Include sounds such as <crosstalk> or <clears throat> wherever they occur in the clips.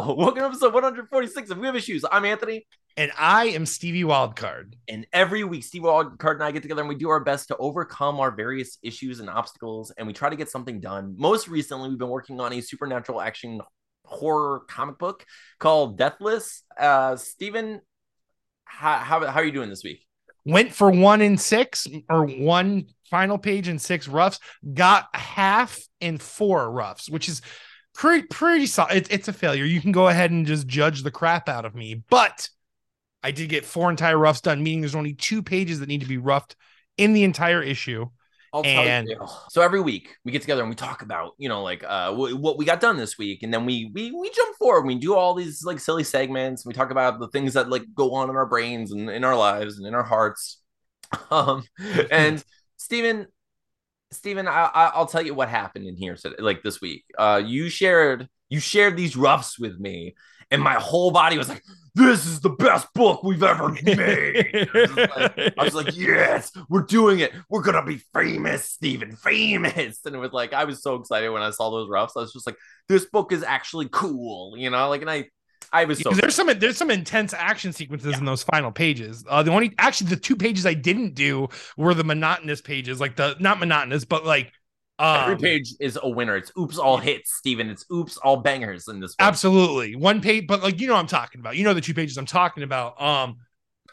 Hello, <laughs> welcome to episode 146 of We Have Issues. I'm Anthony. And I am Stevie Wildcard. And every week, Stevie Wildcard and I get together and we do our best to overcome our various issues and obstacles and we try to get something done. Most recently, we've been working on a supernatural action horror comic book called Deathless. Uh, Steven, how, how, how are you doing this week? Went for one in six or one final page and six roughs, got half and four roughs, which is pretty pretty solid. It, it's a failure. You can go ahead and just judge the crap out of me, but I did get four entire roughs done, meaning there's only two pages that need to be roughed in the entire issue. I'll and so every week we get together and we talk about you know like uh w- what we got done this week and then we we we jump forward we do all these like silly segments we talk about the things that like go on in our brains and in our lives and in our hearts <laughs> um and Stephen Stephen, I, will tell you what happened in here today, like this week. Uh, you shared you shared these roughs with me, and my whole body was like, "This is the best book we've ever <laughs> made." I, was like, I was like, "Yes, we're doing it. We're gonna be famous, Stephen, famous." And it was like I was so excited when I saw those roughs. I was just like, "This book is actually cool," you know. Like, and I I was so there's some there's some intense action sequences yeah. in those final pages. Uh, the only actually the two pages I didn't do were the monotonous pages, like the not monotonous, but like um, every page is a winner. It's oops all hits, Steven. It's oops all bangers in this. One. Absolutely, one page, but like you know, I'm talking about. You know the two pages I'm talking about. Um,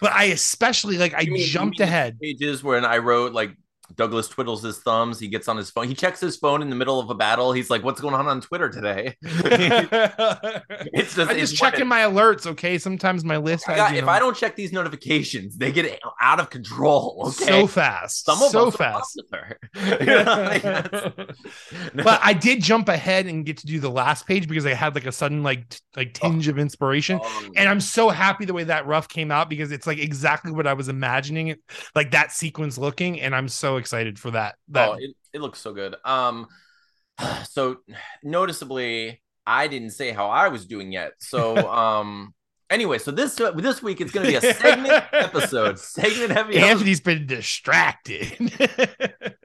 but I especially like I mean, jumped ahead pages when I wrote like Douglas twiddles his thumbs. He gets on his phone. He checks his phone in the middle of a battle. He's like, "What's going on on Twitter today?" <laughs> <laughs> it's just, I'm just checking my alerts. Okay, sometimes my list. Has, got, if know, I don't check these notifications, they get out of control. Okay? So fast, Some of so fast. <laughs> but I did jump ahead and get to do the last page because I had like a sudden like t- like oh. tinge oh. of inspiration, oh. and I'm so happy the way that rough came out because it's like exactly what I was imagining it like that sequence looking, and I'm so excited for that. that... Oh, it, it looks so good. Um, <sighs> so <sighs> noticeably, I didn't say how I was doing yet. So, <laughs> um, anyway, so this this week it's going to be a <laughs> segment episode, segment heavy. Anthony's been distracted. <laughs>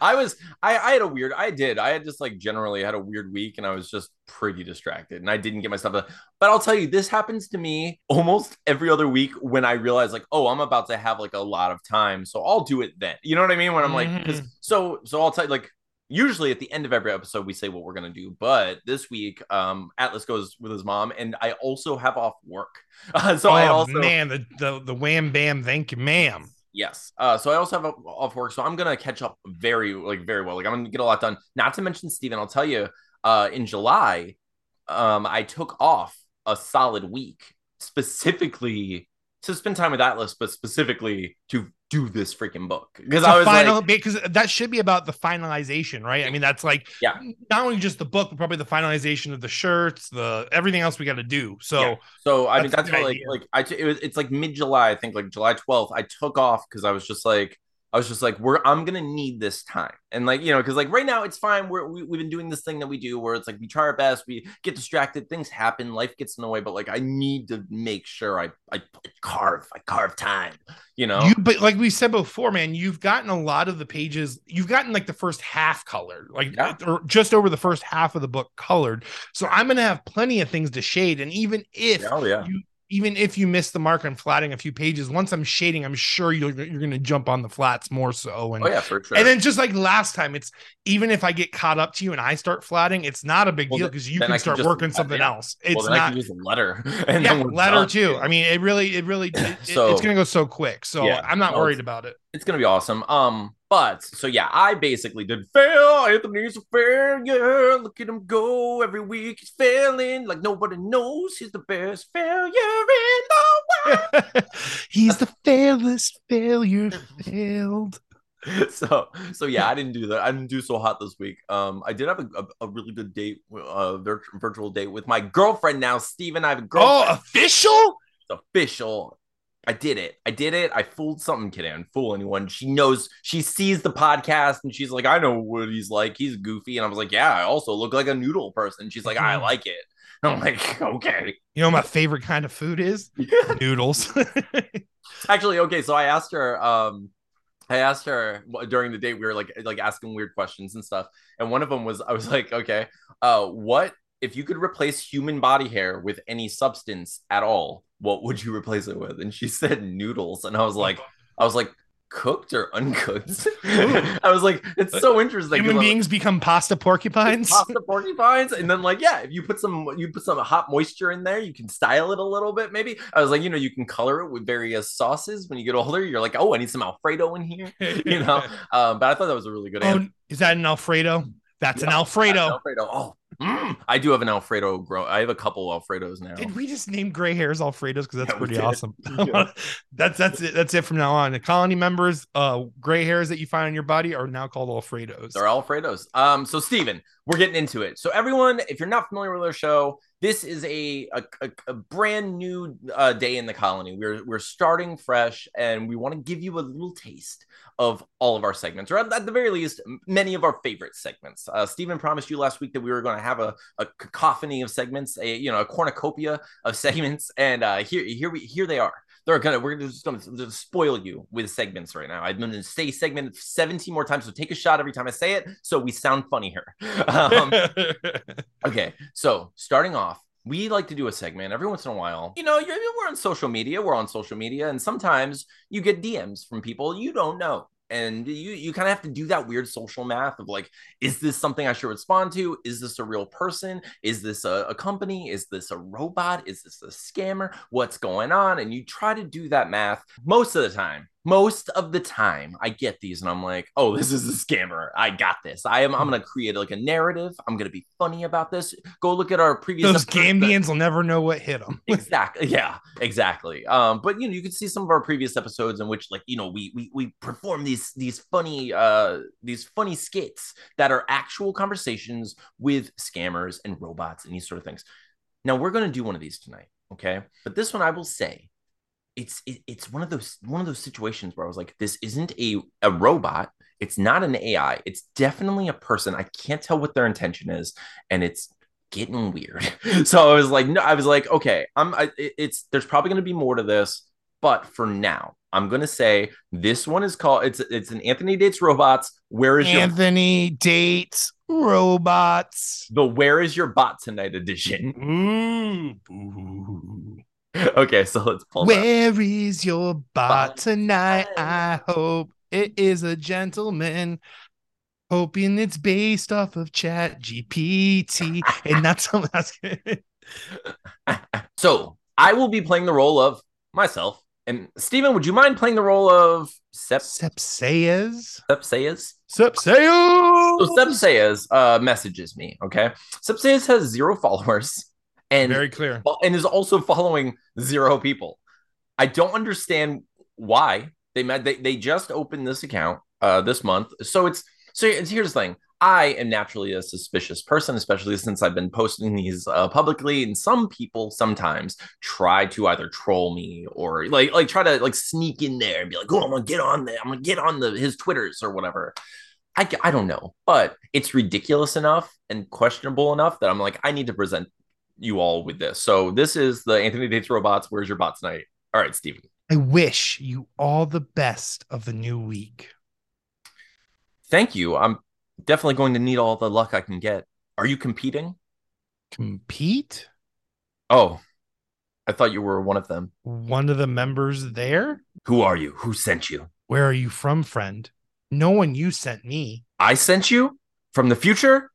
I was I I had a weird I did I had just like generally had a weird week and I was just pretty distracted and I didn't get my stuff. But I'll tell you, this happens to me almost every other week when I realize like, oh, I'm about to have like a lot of time, so I'll do it then. You know what I mean? When I'm like, mm-hmm. so so I'll tell you like usually at the end of every episode we say what we're going to do but this week um atlas goes with his mom and i also have off work. <laughs> Uh, so oh, i also man the, the the wham bam thank you ma'am. Yes uh so i also have off work so i'm gonna catch up very like very well like i'm gonna get a lot done. Not to mention steven i'll tell you uh in july um i took off a solid week specifically to spend time with atlas but specifically to do this freaking book because I was final like, because that should be about the finalization, right? I mean, that's like yeah, not only just the book, but probably the finalization of the shirts, the everything else we got to do. So, yeah. so I mean, that's what, like like I it was, it's like mid July, I think, like July twelfth. I took off because I was just like I was just like, we're I'm gonna need this time, and like you know, because like right now it's fine. We're we, we've been doing this thing that we do where it's like we try our best, we get distracted, things happen, life gets in the way, but like I need to make sure I I carve, I carve time, you know. You but like we said before, man, you've gotten a lot of the pages, you've gotten like the first half colored, like yeah. or just over the first half of the book colored. So I'm gonna have plenty of things to shade, and even if oh, yeah. you even if you miss the mark on flatting a few pages, once I'm shading, I'm sure you're you're gonna jump on the flats more so. And oh yeah, for sure. And then just like last time, it's even if I get caught up to you and I start flatting, it's not a big well, deal because you can start working something yeah. else. It's well, not use a letter. <laughs> And yeah, letter done. too. I mean, it really, it really, it, so, it's gonna go so quick. So yeah, I'm not no, worried about it. It's gonna be awesome. Um, but so yeah, I basically did fail. Anthony's a failure. Look at him go every week. He's failing like nobody knows. He's the best failure in the world. <laughs> he's the failest failure <laughs> failed. So so yeah, I didn't do that. I didn't do so hot this week. Um, I did have a, a, a really good date, a uh, virtual virtual date with my girlfriend now. Steven, I have a girlfriend. Oh, official. It's official. I did it. I did it. I fooled something, kid. I didn't fool anyone. She knows, she sees the podcast and she's like, I know what he's like. He's goofy. And I was like, Yeah, I also look like a noodle person. She's like, I mm-hmm. like it. And I'm like, <laughs> Okay. You know, my favorite kind of food is <laughs> noodles. <laughs> Actually, okay. So I asked her, um, I asked her during the date, we were like, like asking weird questions and stuff. And one of them was, I was like, okay, uh, what if you could replace human body hair with any substance at all, what would you replace it with? And she said noodles. And I was like, I was like, cooked or uncooked? <laughs> I was like, it's so interesting. Human beings become pasta porcupines. pasta porcupines and then like yeah if you put some you put some hot moisture in there you can style it a little bit maybe i was like you know you can color it with various sauces when you get older you're like oh i need some alfredo in here <laughs> you know um, but i thought that was a really good Oh, answer is that an Alfredo? That's an Yeah, Alfredo. alfredo oh mm, i do have an alfredo grow i have a couple alfredos now Did we just name gray hairs Alfredos? Because that's Yeah, pretty awesome. Yeah. <laughs> that's that's it. That's it from now on. The colony members, uh, gray hairs that you find on your body are now called Alfredos. They're Alfredos. Um, so Steven, we're getting into it. So everyone, if you're not familiar with our show, this is a a, a, a brand new uh, day in the colony. We're we're starting fresh, and we want to give you a little taste of all of our segments, or at the very least, many of our favorite segments. Uh, Steven promised you last week that we were going to have a, a cacophony of segments, a you know a cornucopia of <laughs> segments, and uh, here here we here they are. They're gonna we're just gonna just spoil you with segments right now. I'm gonna say segment 17 more times, so take a shot every time I say it, so we sound funnier. <laughs> Um, <laughs> okay, so starting off, we like to do a segment every once in a while. You know, you're, we're on social media, we're on social media, and sometimes you get DMs from people you don't know. And you you kind of have to do that weird social math of like, is this something I should respond to? Is this a real person? Is this a, a company? Is this a robot? Is this a scammer? What's going on? And you try to do that math most of the time. Most of the time, I get these and I'm like, oh, this is a scammer. I got this. I am. I'm gonna create like a narrative. I'm gonna be funny about this. Go look at our previous. Those. Gambians will never know what hit them. <laughs> exactly yeah exactly um but you know you can see some of our previous episodes in which like you know we we, we perform these these funny uh these funny skits that are actual conversations with scammers and robots and these sort of things now we're going to do one of these tonight okay but this one i will say it's it, it's one of those one of those situations where i was like this isn't a a robot it's not an ai it's definitely a person i can't tell what their intention is and it's getting weird. <laughs> So I was like, no, I was like, okay, I'm. I, it's there's probably going to be more to this, but for now, I'm going to say this one is called. It's it's an Anthony Dates Robots. Where is your Anthony dates robots. the Where is your bot tonight edition? Ooh. <laughs> okay, so let's pull. that. Where is your bot Bot tonight? tonight. I hope it is a gentleman. Hoping it's based off of Chat GPT <laughs> and not something <laughs> else. so I will be playing the role of myself. And Steven, would you mind playing the role of Sep Sepsayas. Sepsayas? Sepsayas. So Sepsayas uh, messages me. Okay, Sepsayas has zero followers, and Very clear. and is also following zero people. I don't understand why they met. They, they just opened this account uh, this month, so it's so it's, here's the thing. I am naturally a suspicious person, especially since I've been posting these uh, publicly, and some people sometimes try to either troll me or like like try to like sneak in there and be like, "Oh, I'm gonna get on there. I'm gonna get on the his twitters or whatever." I, I don't know, but it's ridiculous enough and questionable enough that I'm like, I need to present you all with this. So this is the Anthony Dates Robots. Where's your bot tonight? All right, Steven. I wish you all the best of the new week. Thank you. I'm definitely going to need all the luck I can get. Are you competing? Compete? Oh, I thought you were one of them. One of the members there? Who are you? Who sent you? Where are you from, friend? No one you sent me. I sent you from the future?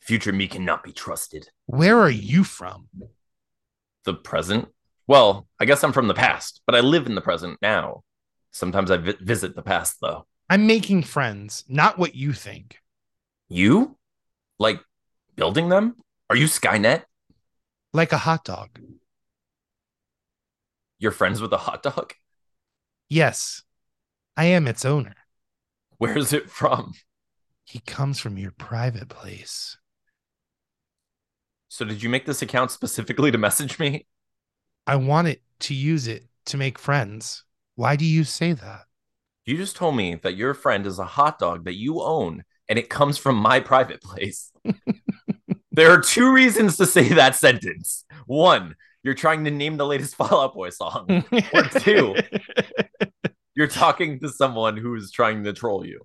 Future me cannot be trusted. Where are you from? The present? Well, I guess I'm from the past, but I live in the present now. Sometimes I vi- visit the past, though. I'm making friends, not what you think. You? Like building them? Are you Skynet? Like a hot dog. You're friends with a hot dog? Yes, I am its owner. Where is it from? He comes from your private place. So, did you make this account specifically to message me? I wanted to use it to make friends. Why do you say that? You just told me that your friend is a hot dog that you own and it comes from my private place. <laughs> there are two reasons to say that sentence. One, you're trying to name the latest <laughs> Fall Out Boy song, Or two. <laughs> you're talking to someone who's trying to troll you.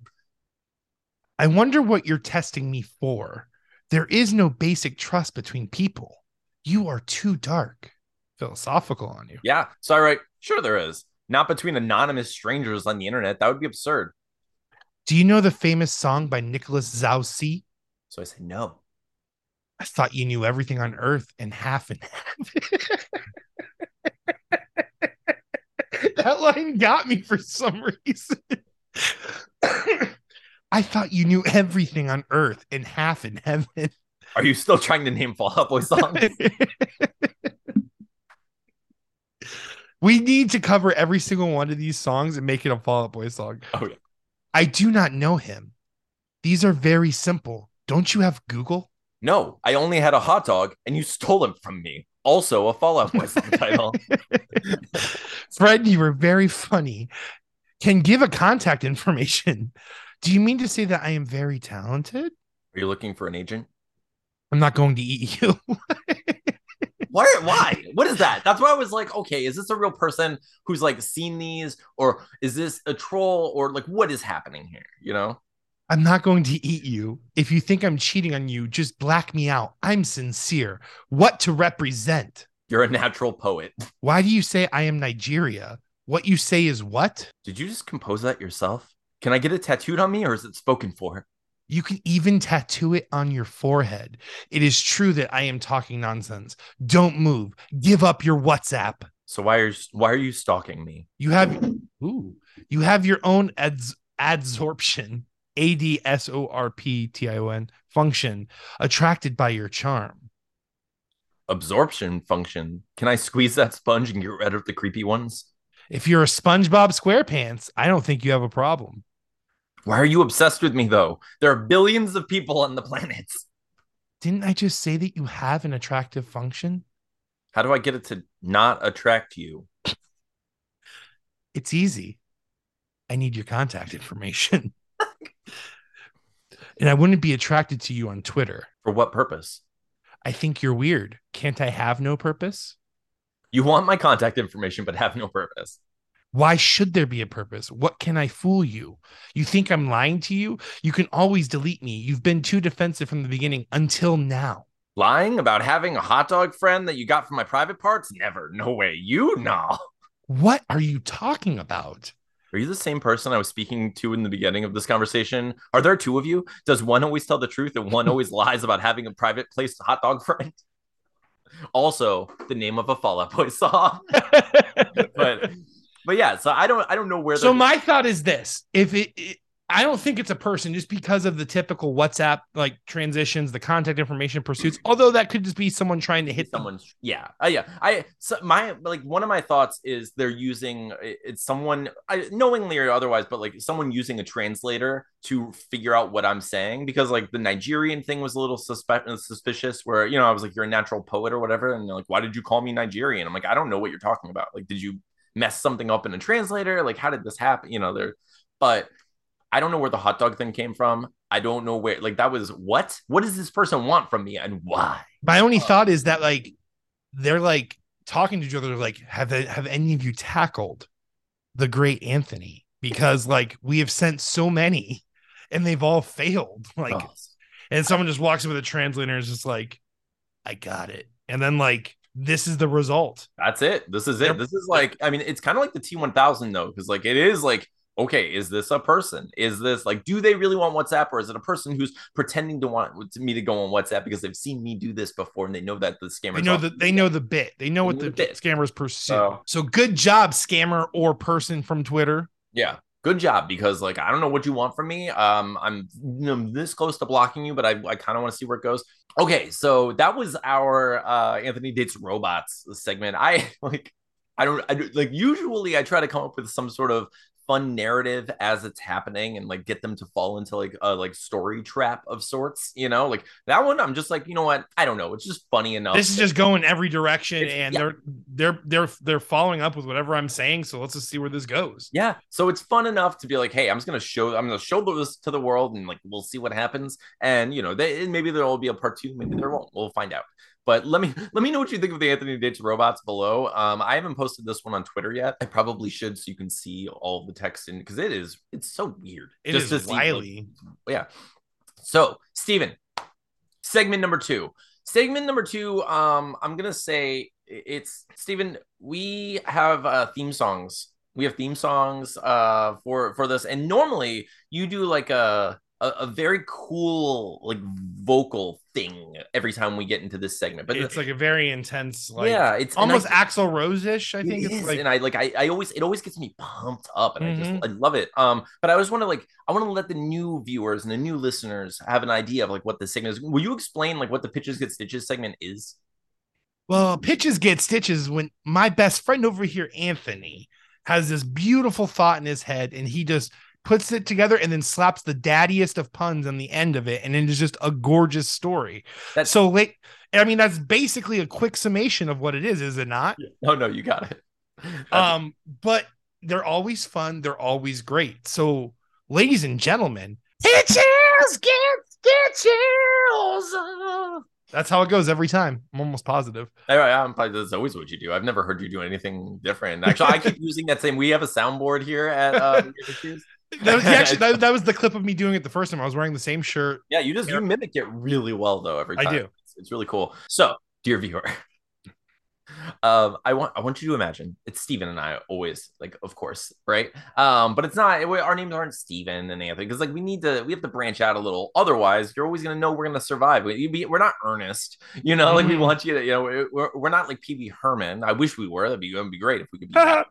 I wonder what you're testing me for. There is no basic trust between people. You are too dark. Philosophical on you. Yeah. So I write, sure there is. Not between anonymous strangers on the internet. That would be absurd. Do you know the famous song by Nicholas Zaussi? So I say no. I thought you knew everything on earth and half and half. <laughs> that line got me for some reason. I thought you knew everything on earth and half in heaven. Are you still trying to name Fall Out Boy songs? <laughs> we need to cover every single one of these songs and make it a Fall Out Boy song. Oh, yeah. I do not know him. These are very simple. Don't you have Google? No, I only had a hot dog and you stole it from me. Also, a Fall Out Boy song title. <laughs> <laughs> Fred, you were very funny. Can give a contact information. Do you mean to say that I am very talented? Are you looking for an agent? I'm not going to eat you. <laughs> Why? Why? What is that? That's why I was like, okay, is this a real person who's like seen these, or is this a troll, or like what is happening here? You know? I'm not going to eat you. If you think I'm cheating on you, just black me out. I'm sincere. What to represent? You're a natural poet. Why do you say I am Nigeria? What you say is what? Did you just compose that yourself? Can I get it tattooed on me, or is it spoken for? You can even tattoo it on your forehead. It is true that I am talking nonsense. Don't move. Give up your WhatsApp. So why are why are you stalking me? You have ooh, you have your own ads, adsorption, A D S O R P T I O N function attracted by your charm. Absorption function. Can I squeeze that sponge and get rid of the creepy ones? If you're a SpongeBob SquarePants, I don't think you have a problem. Why are you obsessed with me though? There are billions of people on the planet. Didn't I just say that you have an attractive function? How do I get it to not attract you? It's easy. I need your contact information. <laughs> and I wouldn't be attracted to you on Twitter. For what purpose? I think you're weird. Can't I have no purpose? You want my contact information, but have no purpose. Why should there be a purpose? What can I fool you? You think I'm lying to you? You can always delete me. You've been too defensive from the beginning until now. Lying about having a hot dog friend that you got from my private parts? Never. No way. You know. What are you talking about? Are you the same person I was speaking to in the beginning of this conversation? Are there two of you? Does one always tell the truth and one <laughs> always lies about having a private place hot dog friend? Also, the name of a Fall Out Boy song. <laughs> but but yeah, so I don't I don't know where. So my thought is this: if it, it, I don't think it's a person just because of the typical WhatsApp like transitions, the contact information pursuits. <clears throat> Although that could just be someone trying to hit someone. Yeah, uh, yeah. I so my like one of my thoughts is they're using it's someone I, knowingly or otherwise, but like someone using a translator to figure out what I'm saying because like the Nigerian thing was a little suspe- suspicious. Where you know I was like, you're a natural poet or whatever, and they're like, why did you call me Nigerian? I'm like, I don't know what you're talking about. Like, did you mess something up in a translator? Like, how did this happen? You know, there, but I don't know where the hot dog thing came from. I don't know where, like, that was what? What does this person want from me and why? My only thought is that, like, they're like talking to each other, like, have they, have any of you tackled the great Anthony? Because, like, we have sent so many and they've all failed. <laughs> Like, oh. and someone just walks in with a translator and is just like, I got it. And then, like, this is the result. That's it. This is it. This is like, I mean, it's kind of like the T1000 though, because like it is like, okay, is this a person? Is this like, do they really want WhatsApp or is it a person who's pretending to want me to go on WhatsApp because they've seen me do this before and they know that the scammer. They know that they know the bit. They know what the, the scammers pursue. So, so good job, scammer or person from Twitter. Yeah good job because like I don't know what you want from me. Um, I'm know, this close to blocking you, but I, I kind of want to see where it goes. Okay, so that was our uh Anthony dates robots segment. I <laughs> like I don't I like usually I try to come up with some sort of fun narrative as it's happening and like get them to fall into like a like story trap of sorts you know? Like that one i'm just like you know what? I don't know. It's just funny enough. This is just going every direction it's, and yeah. they're they're they're they're following up with whatever i'm saying so let's just see where this goes. Yeah so it's fun enough to be like hey i'm just gonna show i'm gonna show this to the world and like we'll see what happens. And you know they, maybe there'll be a part two maybe there won't. We'll find out but let me <laughs> let me know what you think of the Anthony Dates robots below. Um, I haven't posted this one on Twitter yet. I probably should, so you can see all the text in because it is it's so weird. It Just is wily. See, yeah. So, Steven, segment number two. Segment number two. Um, I'm gonna say it's Stephen. We have uh, theme songs. We have theme songs uh for for this, and normally you do like a a, a, very cool like vocal thing every time we get into this segment. But it's like a very intense, like yeah, it's almost I, Axl Rose-ish. I think it it's is. like, and I like I, I always it always gets me pumped up, and mm-hmm. I just mm-hmm. I love it. Um, but I always want to like I want to let the new viewers and the new listeners have an idea of like what the segment is. Will you explain like what the pitches get stitches segment is? Well, pitches get stitches when my best friend over here, Anthony, has this beautiful thought in his head, and he just puts it together and then slaps the daddiest of puns on the end of it and it is just a gorgeous story. That's so like i mean that's basically a quick summation of what it is is it not? Oh no you got it. <laughs> Um but they're always fun they're always great. So ladies and gentlemen pitches get stitches that's how it goes every time. I'm almost positive. I'm probably that's always what you do. I've never heard you do anything different. Actually, I keep <laughs> using that same. We have a soundboard here at uh, that was actually that, <laughs> that, was the clip of me doing it the first time. I was wearing the same shirt. Yeah, you just you mimic it really well though every time. I do. It's, it's really cool. So, dear viewer, um, I want I want you to imagine it's Steven and I always like, of course, right? Um, but it's not. Our names aren't Steven and Anthony because like we need to we have to branch out a little. Otherwise, you're always gonna know we're gonna survive. We, we're not Ernest, you know. Like we mm-hmm. want you to, you know, we're, we're not like Wee Herman. I wish we were. That'd be that'd be great if we could be, that,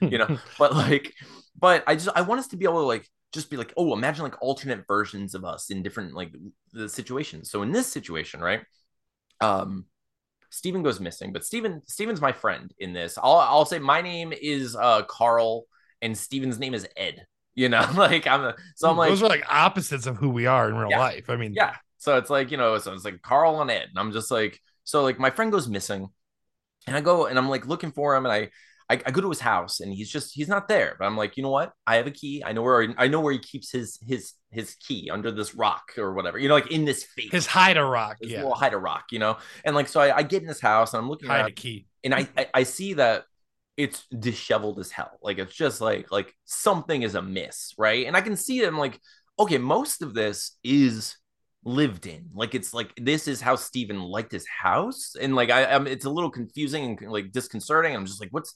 <laughs> you know. But like but I just I want us to be able to like just be like, oh, imagine like alternate versions of us in different like the situations. So in this situation, right? Um Steven goes missing, but Steven Steven's my friend in this. I'll I'll say my name is uh Carl and Steven's name is Ed. You know, <laughs> like I'm a, so I'm like those are like opposites of who we are in real yeah, life. I mean, yeah. So it's like, you know, so it's like Carl and Ed. And I'm just like, so like my friend goes missing and I go and I'm like looking for him and I I, I, go to his house and he's just he's not there. But I'm like, you know what? I have a key. I know where I know where he keeps his his his key under this rock or whatever. You know, like in this face. His hide a rock. His yeah. Little hide a rock. You know, and like so I, I get in his house and I'm looking hide a key, and I, I I see that it's disheveled as hell. Like it's just like like something is amiss, right? And I can see them like okay, most of this is lived in. Like it's like this is how Steven liked his house, and like I, am it's a little confusing and like disconcerting. I'm just like, what's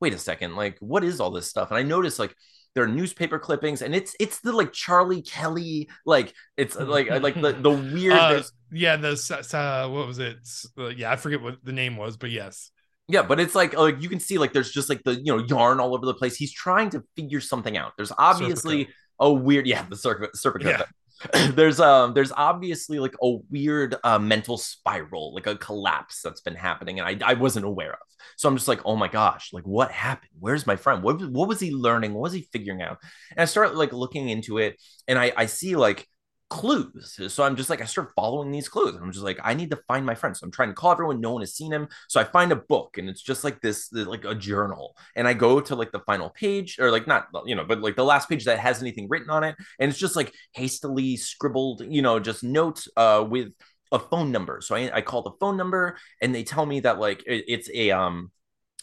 wait a second, like what is all this stuff? And I noticed like there are newspaper clippings and it's it's the like Charlie Kelly like it's uh, like uh, like the the <laughs> weird uh, yeah the uh, what was it? Uh, yeah I forget what the name was but yes. Yeah but it's like like you can see like there's just like the you know yarn all over the place. He's trying to figure something out. There's obviously a weird yeah the circuit circuit yeah. <clears throat> there's um there's obviously like a weird uh, mental spiral like a collapse that's been happening and I, I wasn't aware of. So i'm just like oh my gosh like what happened? Where's my friend? What, what was he learning? What was he figuring out? And i start like looking into it and i i see like clues. So I'm just like, I start following these clues. I'm just like, I need to find my friend. So I'm trying to call everyone. No one has seen him. So I find a book and it's just like this, like a journal. And I go to like the final page or like not, you know, but like the last page that has anything written on it. And it's just like hastily scribbled, you know, just notes uh, with a phone number. So I, I call the phone number and they tell me that like it, it's a, um,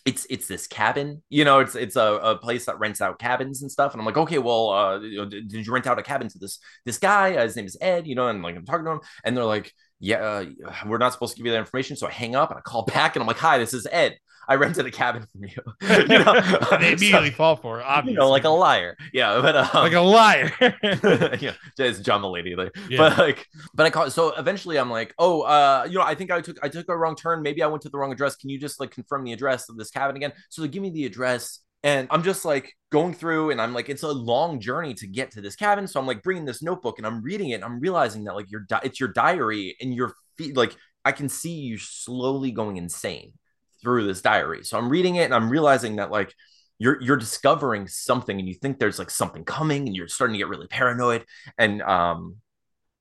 it's it's this cabin you know it's it's a, a place that rents out cabins and stuff. And i'm like okay well uh did, you rent out a cabin to this this guy? Uh, his name is ed you know and like i'm talking to him. And they're like yeah uh, <sighs> we're not supposed to give you that information so i hang up and i call <laughs> back and i'm like hi this is ed I rented a cabin from you. <laughs> you know, <laughs> they immediately so, fall for it, obviously. You know, like a liar. Yeah, but um, like a liar. yeah, it's John Mulaney. Like, yeah. but like, but I call. So eventually, I'm like, oh, uh, you know, I think I took I took a wrong turn. Maybe I went to the wrong address. Can you just like confirm the address of this cabin again? So they give me the address. And I'm just like going through, and I'm like, it's a long journey to get to this cabin. So I'm like bringing this notebook, and I'm reading it, and I'm realizing that like your di- it's your diary, and your feet, like I can see you slowly going insane through this diary. So I'm reading it and I'm realizing that like you're you're discovering something and you think there's like something coming and you're starting to get really paranoid and um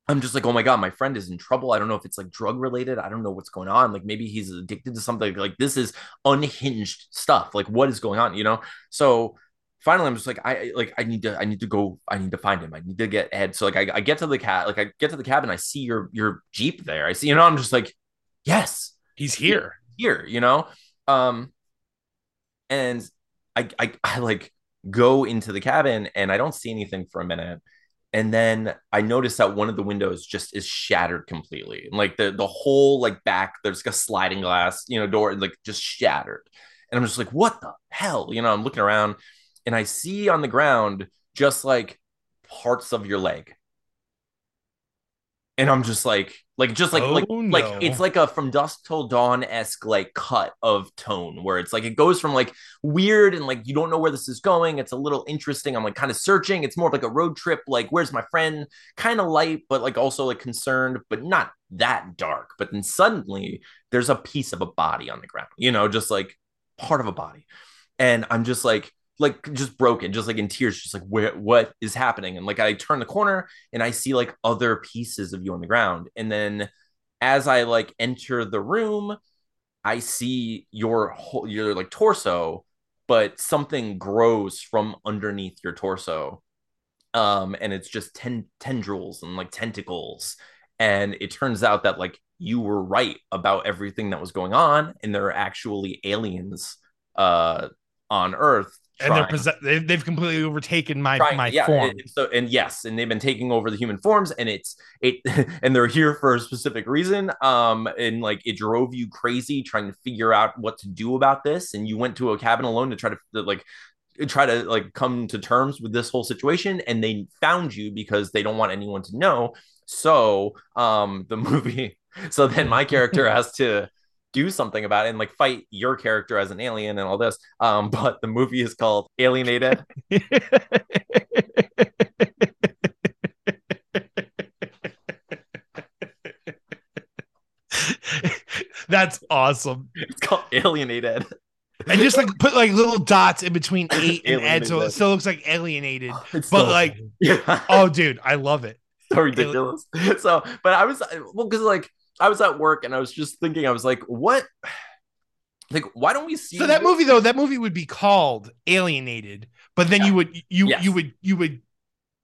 I'm just like, oh my god, my friend is in trouble. I don't know if it's like drug related. I don't know what's going on. Like maybe he's addicted to something. Like this is unhinged stuff. Like what is going on? You know. So finally, I'm just like, I like I need to I need to go. I need to find him. I need to get Ed. So like I, I get to the cat. Like I get to the cabin. I see your your jeep there. I see. You know. I'm just like, yes, he's here here, you know? Um, and I, I, I like go into the cabin and I don't see anything for a minute. And then I noticed that one of the windows just is shattered completely. Like the the whole like back, there's like a sliding glass, you know, door like just shattered. And I'm just like, what the hell? You know, I'm looking around and I see on the ground just like parts of your leg. And I'm just like, like just like Oh, like no. like it's like a from dusk till dawn esque like cut of tone where it's like it goes from like weird and like you don't know where this is going. It's a little interesting. I'm like kind of searching. It's more of like a road trip. Like where's my friend? Kind of light, but like also like concerned, but not that dark. But then suddenly there's a piece of a body on the ground. You know, just like part of a body, and I'm just like like just broken, just like in tears, just like where what is happening? And like I turn the corner and I see like other pieces of you on the ground. And then as I like enter the room, I see your whole your like torso, but something grows from underneath your torso. Um, and it's just ten- tendrils and like tentacles. And it turns out that like you were right about everything that was going on, and there are actually aliens uh on Earth and they're possess- they've, they've completely overtaken my trying- my yeah, form. and- and so and yes, and they've been taking over the human forms, and it's it, <laughs> and they're here for a specific reason. Um, and like it drove you crazy trying to figure out what to do about this, and you went to a cabin alone to try to like try to like come to terms with this whole situation, and they found you because they don't want anyone to know. So, um, the <laughs> movie. So then my character <laughs> has to do something about it and like fight your character as an alien and all this. Um, <laughs> but the movie is called Alienated. <laughs> That's awesome. It's called Alienated. And just like put like little dots in between <laughs> eight and Ed, so it still looks like alienated. But so like, yeah, oh, dude, I love it. so ridiculous. So, but I was well because like I was at work and I was just thinking, I was like, what? <sighs> Like, why don't we see So that movie though, that movie would be called Alienated, but then you would you Yes. you would you would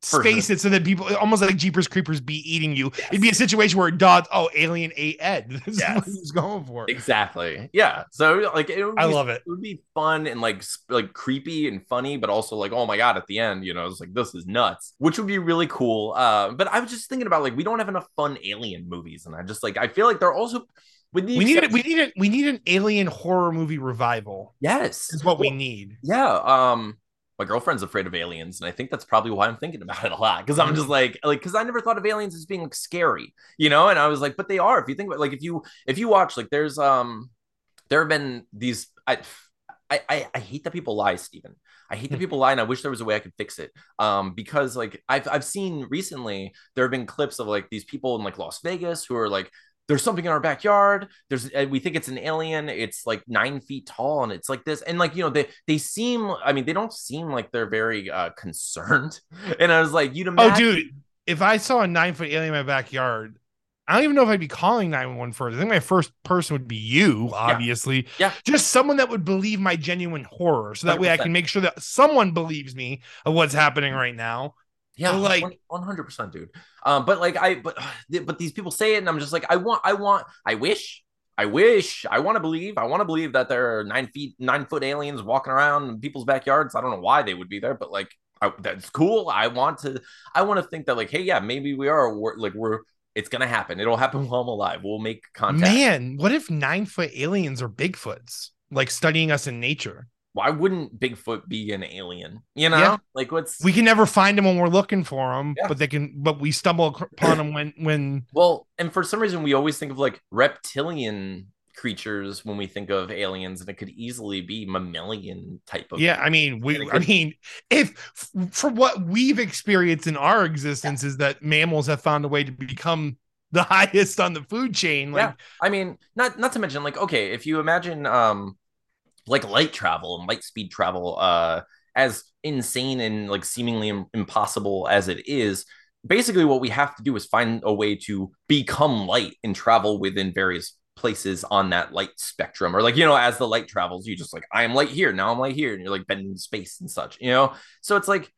Space it so that people almost like Jeepers Creepers be eating you. It'd be a situation where dogs, oh, alien ate Ed. <laughs> This is Yes. what he was going for. Exactly. Yeah. So like it would I love it. It would be fun and like sp- like creepy and funny, but also like oh my god at the end, you know, it's like this is nuts, which would be really cool. Uh, but I was just thinking about like we don't have enough fun alien movies, and I just like I feel like they're also with the We need exception- we need a, we need an alien horror movie revival. yes Is what we need. Yeah. Um, my girlfriend's afraid of aliens, and I think that's probably why I'm thinking about it a lot. Because I'm just like, like, because I never thought of aliens as being like scary, you know. And I was like, but they are. If you think about, like, if you if you watch, like, there's um, there have been these. I I I, I hate that people lie, Stephen. I hate that <laughs> people lie, and I wish there was a way I could fix it. Um, because like I've I've seen recently, there have been clips of like these people in like Las Vegas who are like there's something in our backyard. There's we think it's an alien. It's like nine feet tall, and it's like this. And like you know, they they seem. I mean, they don't seem like they're very uh <laughs> concerned. And I was like, you'd Oh, dude, if I saw a nine foot alien in my backyard, I don't even know if I'd be calling 911 first. I think my first person would be you, obviously. Yeah. Just someone that would believe my genuine horror. So that way I can make sure that someone believes me of what's happening right now. Yeah, like one hundred percent, dude. Um, but like I, but <sighs> but these people say it, and I'm just like, I want, I want, I wish, I wish, I want to believe, I want to believe that there are nine feet, nine foot aliens walking around in people's backyards. I don't know why they would be there, but like, I, that's cool. I want to, I want to think that like, hey, yeah, maybe we are, we're, like, we're, it's gonna happen. It'll happen <laughs> while I'm alive. We'll make contact. Man, what if nine foot aliens are Bigfoots, like studying us in nature? Why wouldn't Bigfoot be an alien? You know, Yeah. like what's We can never find them when we're looking for them, Yeah. but they can, but we stumble upon them when, when, Well, and for some reason, we always think of like reptilian creatures when we think of aliens, and it could easily be mammalian type of. yeah, I mean, we, I mean, if f- for what we've experienced in our existence is that mammals have found a way to become the <laughs> highest on the food chain. Like, Yeah. I mean, not not to mention like okay, if you imagine um like light travel and light speed travel, uh, as insane and like seemingly im- impossible as it is. Basically, what we have to do is find a way to become light and travel within various places on that light spectrum or like you know as the light travels you just like i am light here now i'm light here and you're like bending space and such you know so it's like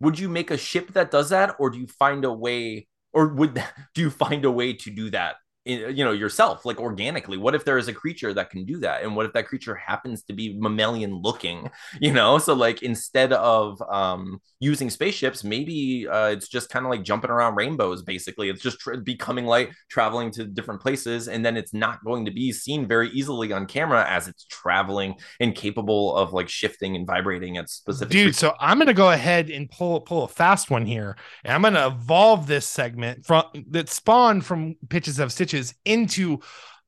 would you make a ship that does that or do you find a way or would <laughs> do you find a way to do that you know yourself like organically. What if there is a creature that can do that? And what if that creature happens to be mammalian looking <laughs> you know? So like instead of um using spaceships maybe uh it's just kind of like jumping around rainbows basically. It's just becoming light traveling to different places and then it's not going to be seen very easily on camera as it's traveling and capable of like shifting and vibrating at specific dude so i'm gonna go ahead and pull pull a fast one here and i'm gonna evolve this segment from that spawned from pitches of stitches into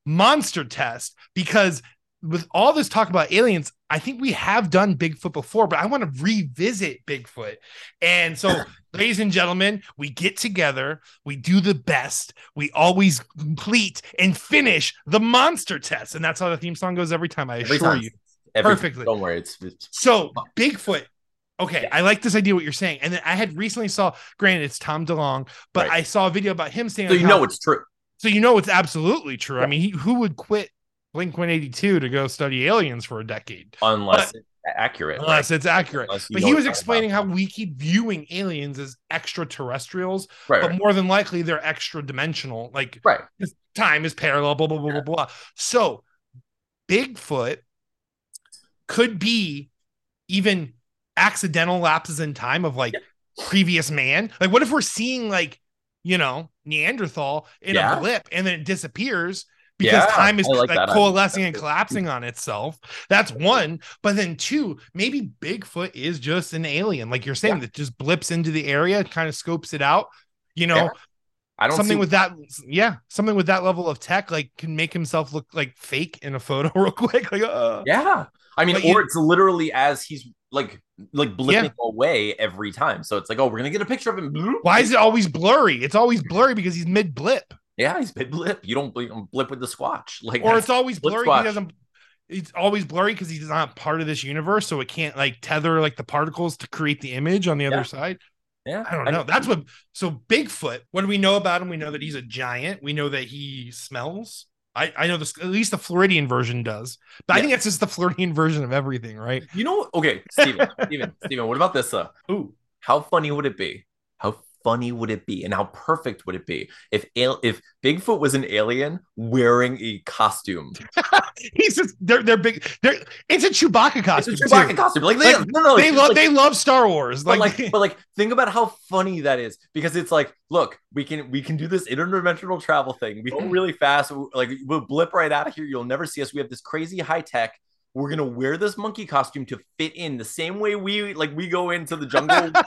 monster test because with all this talk about aliens, I think we have done Bigfoot before, but I want to revisit Bigfoot. And so, <clears throat> ladies and gentlemen, we get together, we do the best, we always complete and finish the monster test. And that's how the theme song goes every time. I Every assure time. you. Every- Perfectly. don't worry it's, it's So, Bigfoot. Okay, I like this idea what you're saying. And then I had recently saw, granted, it's Tom DeLonge, but Right. I saw a video about him saying, so you how- know it's true so you know it's absolutely true. I mean, he, who would quit Blink 182 to go study aliens for a decade? unless it's accurate Unless right? it's accurate. Unless But he was explaining how we keep viewing aliens as extraterrestrials, right but right, more than likely they're extra dimensional. Like right. time is parallel, blah, blah, blah, blah, blah. So Bigfoot could be even accidental lapses in time of like previous man. Like, what if we're seeing like, you know, Neanderthal in Yeah. a blip and then it disappears because Yeah, time is like like, coalescing and collapsing on itself. That's one. But then two, maybe Bigfoot is just an alien, like you're saying, Yeah. that just blips into the area, kind of scopes it out. You know, Yeah. I don't something see, with that yeah something with that level of tech like can make himself look like fake in a photo <laughs> real quick like uh Yeah. I mean, or you- it's literally as he's like like blipping Yeah. away every time. So it's like, oh, we're gonna get a picture of him. why is it always blurry it's always blurry because he's mid blip Yeah, he's mid blip. You don't, blip with the squatch. Like or it's always blurry squash. he doesn't it's always blurry because he's not part of this universe so it can't like tether like the particles to create the image on the other side yeah. i don't know that's what so bigfoot what do we know about him we know that he's a giant we know that he smells I, I know this at least the Floridian version does, but I think that's just the Floridian version of everything, right? You know, okay, Steven, <laughs> Steven, Steven, what about this? Uh, Ooh, how funny would it be? How funny would it be, and how perfect would it be if if Bigfoot was an alien wearing a costume? <laughs> he's just they're they're big. They're it's a Chewbacca It's costume. a Chewbacca too. costume. Like, they, Like, no, no, They love like- they love Star Wars. but Like, like, but like, <laughs> think about how funny that is because it's like, look, we can we can do this interdimensional travel thing. We go <clears throat> really fast. Like, we'll blip right out of here. You'll never see us. We have this crazy high tech. We're gonna wear this monkey costume to fit in the same way we like we go into the jungle. <laughs>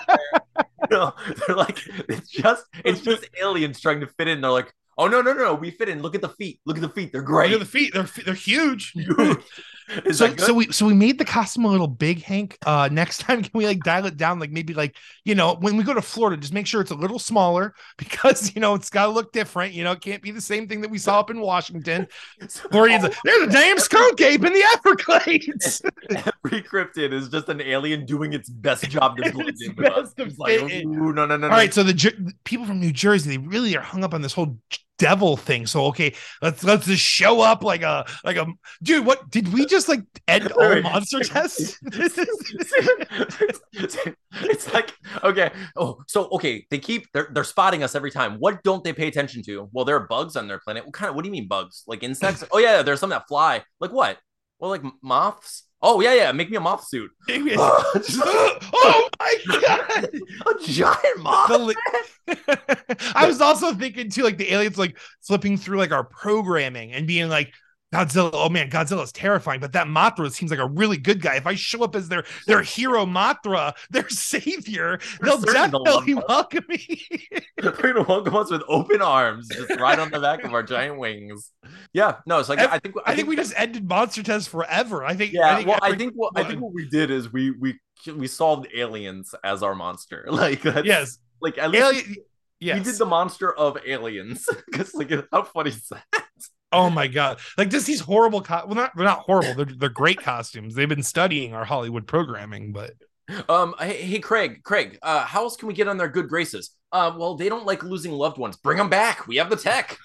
<laughs> you know, they're like, it's just it's just aliens trying to fit in. They're like, oh no no no, no, we fit in. Look at the feet. Look at the feet. They're look great. at the feet. They're they're huge. <laughs> <laughs> Is so so we so we made the costume a little big, Hank. Uh, next <laughs> time can we like dial it down? Like maybe like you know when we go to Florida, just make sure it's a little smaller <laughs> because you know it's got to look different. You know, it can't be the same thing that we saw up in Washington. Floridians, like, there's a damn skunk ape in the Everglades. Every cryptid is just an alien doing its best job to blend in with us. like, fit in. ooh, no, no, no, All no. right, so the people from New Jersey, they really are hung up on this whole devil thing. So okay, let's let's just show up like a like a dude. What did we just like end <laughs> all monster tests? <laughs> it's, <laughs> it's like okay oh so okay they keep they're, they're spotting us every time. What don't they pay attention to? Well there are bugs on their planet. What kind of what do you mean bugs? Like insects? Oh yeah there's some that fly. Like what? Well like moths oh yeah yeah make me a moth suit <laughs> <laughs> <gasps> oh my <laughs> god! a giant moth li- I was also thinking too, like the aliens like flipping through like our programming and being like. Godzilla, oh man, Godzilla is terrifying, but that Mothra seems like a really good guy. If I show up as their their hero Mothra, their savior, they'll they'll definitely welcome me. They're gonna welcome us with open arms, just right on the back of our giant wings. Yeah, no, it's like Ev- I think I think we just ended monster test forever. I think. yeah. I think well, I think what I think what we did is we we we solved aliens as our monster. <laughs> Like that's, yes, like at least alien. Yes. we did the monster of aliens. <laughs> Because like <laughs> how funny is that? oh my god! Like just these horrible. Co- well, not they're not horrible. They're they're great costumes. They've been studying our Hollywood programming, but Um, hey, hey Craig, Craig, uh, how else can we get on their good graces? Uh, well, they don't like losing loved ones. Bring them back. We have the tech.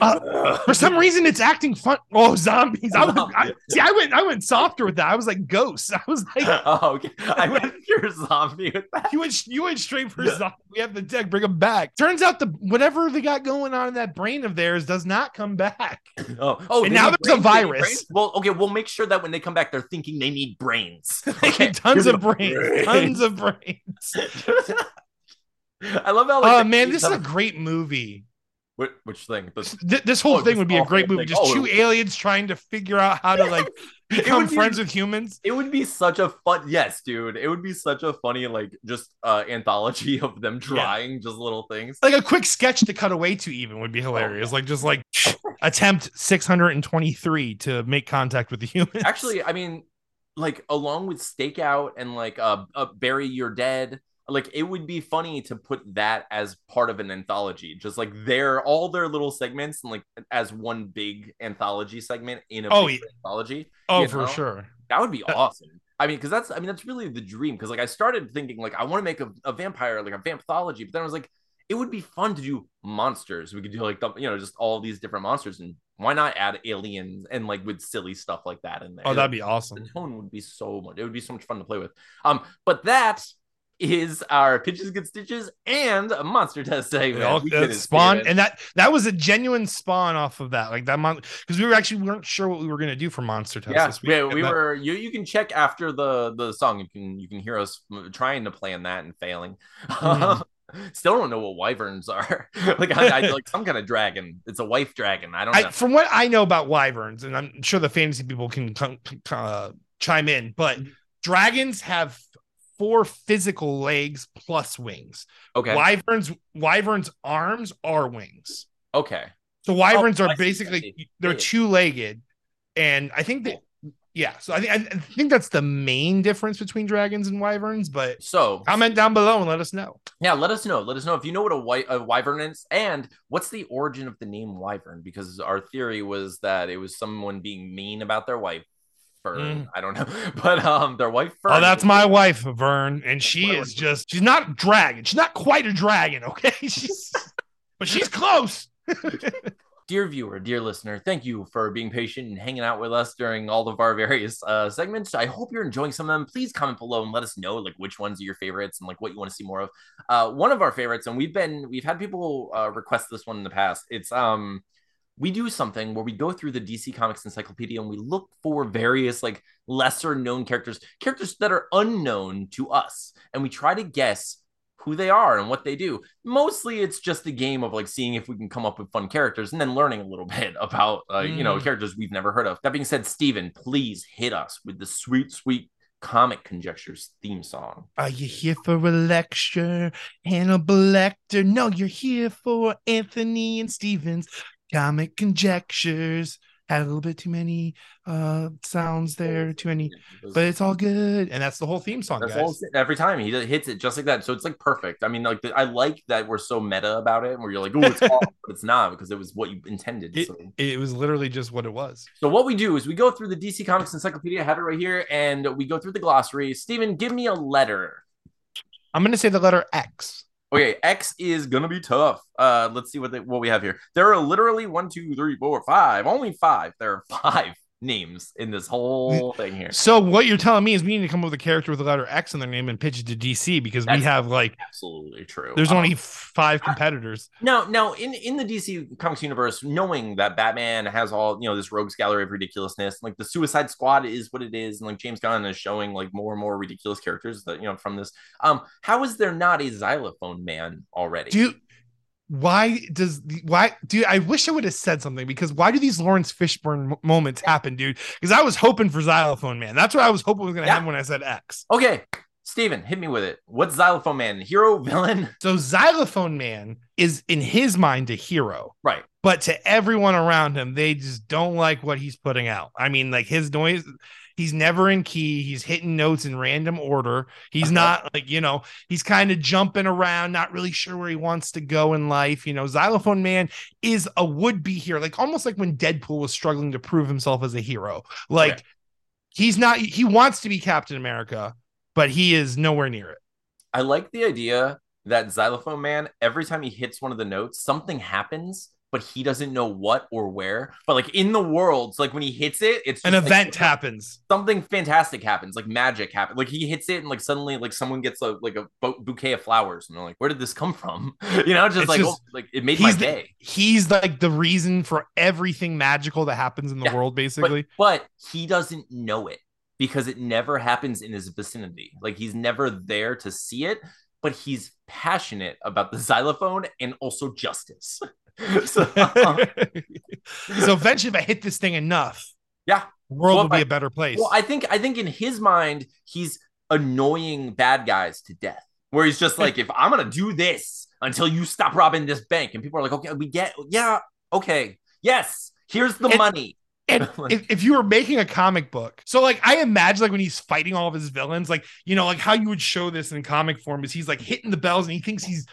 Uh, for some reason, it's acting fun. Oh, zombies! I, was, I <laughs> see. I went. I went softer with that. I was like ghosts. <laughs> I was like, <laughs> oh, okay. I went pure zombie with that. You went. You went straight for zombie. We have the deck. Bring them back. Turns out the whatever they got going on in that brain of theirs does not come back. Oh, oh, and now there's a virus. Well, okay. We'll make sure that when they come back, they're thinking they need brains. Okay, tons of brains. brains. Tons of brains. I love how. Like, oh man, this is a great movie. Which, which thing? This, this whole oh, thing would be a great movie. Thing. Just oh, two aliens trying to figure out how to like <laughs> become friends be, with humans. It would be such a fun. Yes, dude. It would be such a funny like just uh anthology of them trying yeah. just little things. Like a quick sketch to cut away to even would be oh, hilarious. Oh, like just like <laughs> attempt 623 to make contact with the humans. Actually, I mean, like along with stakeout and like uh, uh bury your dead like it would be funny to put that as part of an anthology just like their all their little segments and like as one big anthology segment in a oh, yeah. anthology oh for know? sure. That would be awesome. I mean because that's i mean that's really the dream because like i started thinking like i want to make a, a vampire like a vampthology but then i was like it would be fun to do monsters. We could do like the, you know just all these different monsters and why not add aliens and like with silly stuff like that in there? Oh that'd be awesome the tone would be so much it would be so much fun to play with. Um but that is our Pitches Get Stitches and a monster test segment. All, uh, spawn and that that was a genuine spawn off of that. Like that month because we were actually we weren't sure what we were gonna do for monster test. Yeah, yeah, we that, were. You you can check after the the song. You can you can hear us trying to plan that and failing. Mm. <laughs> Still don't know what wyverns are. <laughs> like I, I, <laughs> like some kind of dragon. It's a wife dragon. I don't know. I, from what I know about wyverns, and I'm sure the fantasy people can uh, chime in, but mm-hmm. dragons have four physical legs plus wings. Okay. Wyverns Wyverns arms are wings. Okay. So wyverns oh, are basically they're two legged, and I think that yeah. So I think I think that's the main difference between dragons and wyverns. But so comment down below and let us know. Yeah, let us know. Let us know if you know what a, white, a wyvern is, and what's the origin of the name wyvern. Because our theory was that it was someone being mean about their wife Fern. Mm. I don't know, <laughs> but um, their wife Fern. Oh, that's my wife, Vern, and she is just she's not a dragon. She's not quite a dragon, okay? <laughs> She's but she's close. <laughs> dear viewer, dear listener, thank you for being patient and hanging out with us during all of our various uh, segments. I hope you're enjoying some of them. Please comment below and let us know like which ones are your favorites and like what you want to see more of. Uh, one of our favorites, and we've been we've had people uh, request this one in the past. It's um we do something where we go through the DC Comics encyclopedia and we look for various like lesser known characters, characters that are unknown to us, and we try to guess who they are and what they do. Mostly it's just a game of like seeing if we can come up with fun characters and then learning a little <laughs> bit about uh, mm. you know mm. characters we've never heard of. That being said, Steven, please hit us with the sweet sweet comic conjectures theme song. Are you here for a lecture? Hannibal Lecter? No, you're here for Anthony and Stevens comic conjectures. Had a little bit too many uh sounds there too many but it's all good. And that's the whole theme song guys. every time he hits it just like that. So it's like perfect. I mean like i like that we're so meta about it where you're like oh it's <laughs> off, but it's not because it was what you intended it, so. it was literally just what it was. So what we do is we go through the dc comics encyclopedia i have it right here and we go through the glossary. Steven, give me a letter. I'm gonna say the letter x Okay, X is gonna be tough. Uh, let's see what they, what we have here. There are literally one, two, three, four, five. Only five. There are five names in this whole thing here. So what you're telling me is we need to come up with a character with the letter X in their name and pitch it to DC because That's we have like absolutely true. There's um, only five competitors. Now, now in in the DC Comics universe, knowing that Batman has all you know this rogues gallery of ridiculousness, like the Suicide Squad is what it is, and like James Gunn is showing like more and more ridiculous characters that you know from this. Um, how is there not a Xylophone Man already? Do why does why do I wish I would have said something because why do these Laurence Fishburne moments happen, dude? Because I was hoping for Xylophone Man. That's what I was hoping was gonna yeah. happen when I said X. Okay, Steven, hit me with it. What's Xylophone Man? Hero, villain? <laughs> So Xylophone Man is in his mind a hero. Right. But to everyone around him, they just don't like what he's putting out. I mean, like his noise He's never in key. He's hitting notes in random order. He's uh-huh. not like, you know, he's kind of jumping around, not really sure where he wants to go in life. You know, Xylophone Man is a would be hero, like almost like when Deadpool was struggling to prove himself as a hero. Like, okay. he's not, he wants to be Captain America, but he is nowhere near it. I like the idea that Xylophone Man, every time he hits one of the notes, something happens but he doesn't know what or where. But like in the world, like when he hits it, it's an like, event happens. Something fantastic happens, like magic happens. Like he hits it, and like suddenly, like someone gets a like a bouquet of flowers, and they're like, "Where did this come from?" <laughs> you know, just it's like just, oh, like it made my the, day. He's like the reason for everything magical that happens in the yeah, world, basically. But, but he doesn't know it because it never happens in his vicinity. Like he's never there to see it, but he's passionate about the xylophone and also justice. <laughs> <laughs> so, um, <laughs> so eventually, if I hit this thing enough, yeah, the world well, will be I, a better place. Well, I think I think in his mind, he's annoying bad guys to death. Where he's just like, if I'm gonna do this until you stop robbing this bank, and people are like, okay, we get, yeah, okay, yes, here's the and, money. And <laughs> if, if, you were making a comic book, so like I imagine like when he's fighting all of his villains, like you know, like how you would show this in comic form is he's like hitting the bells and he thinks he's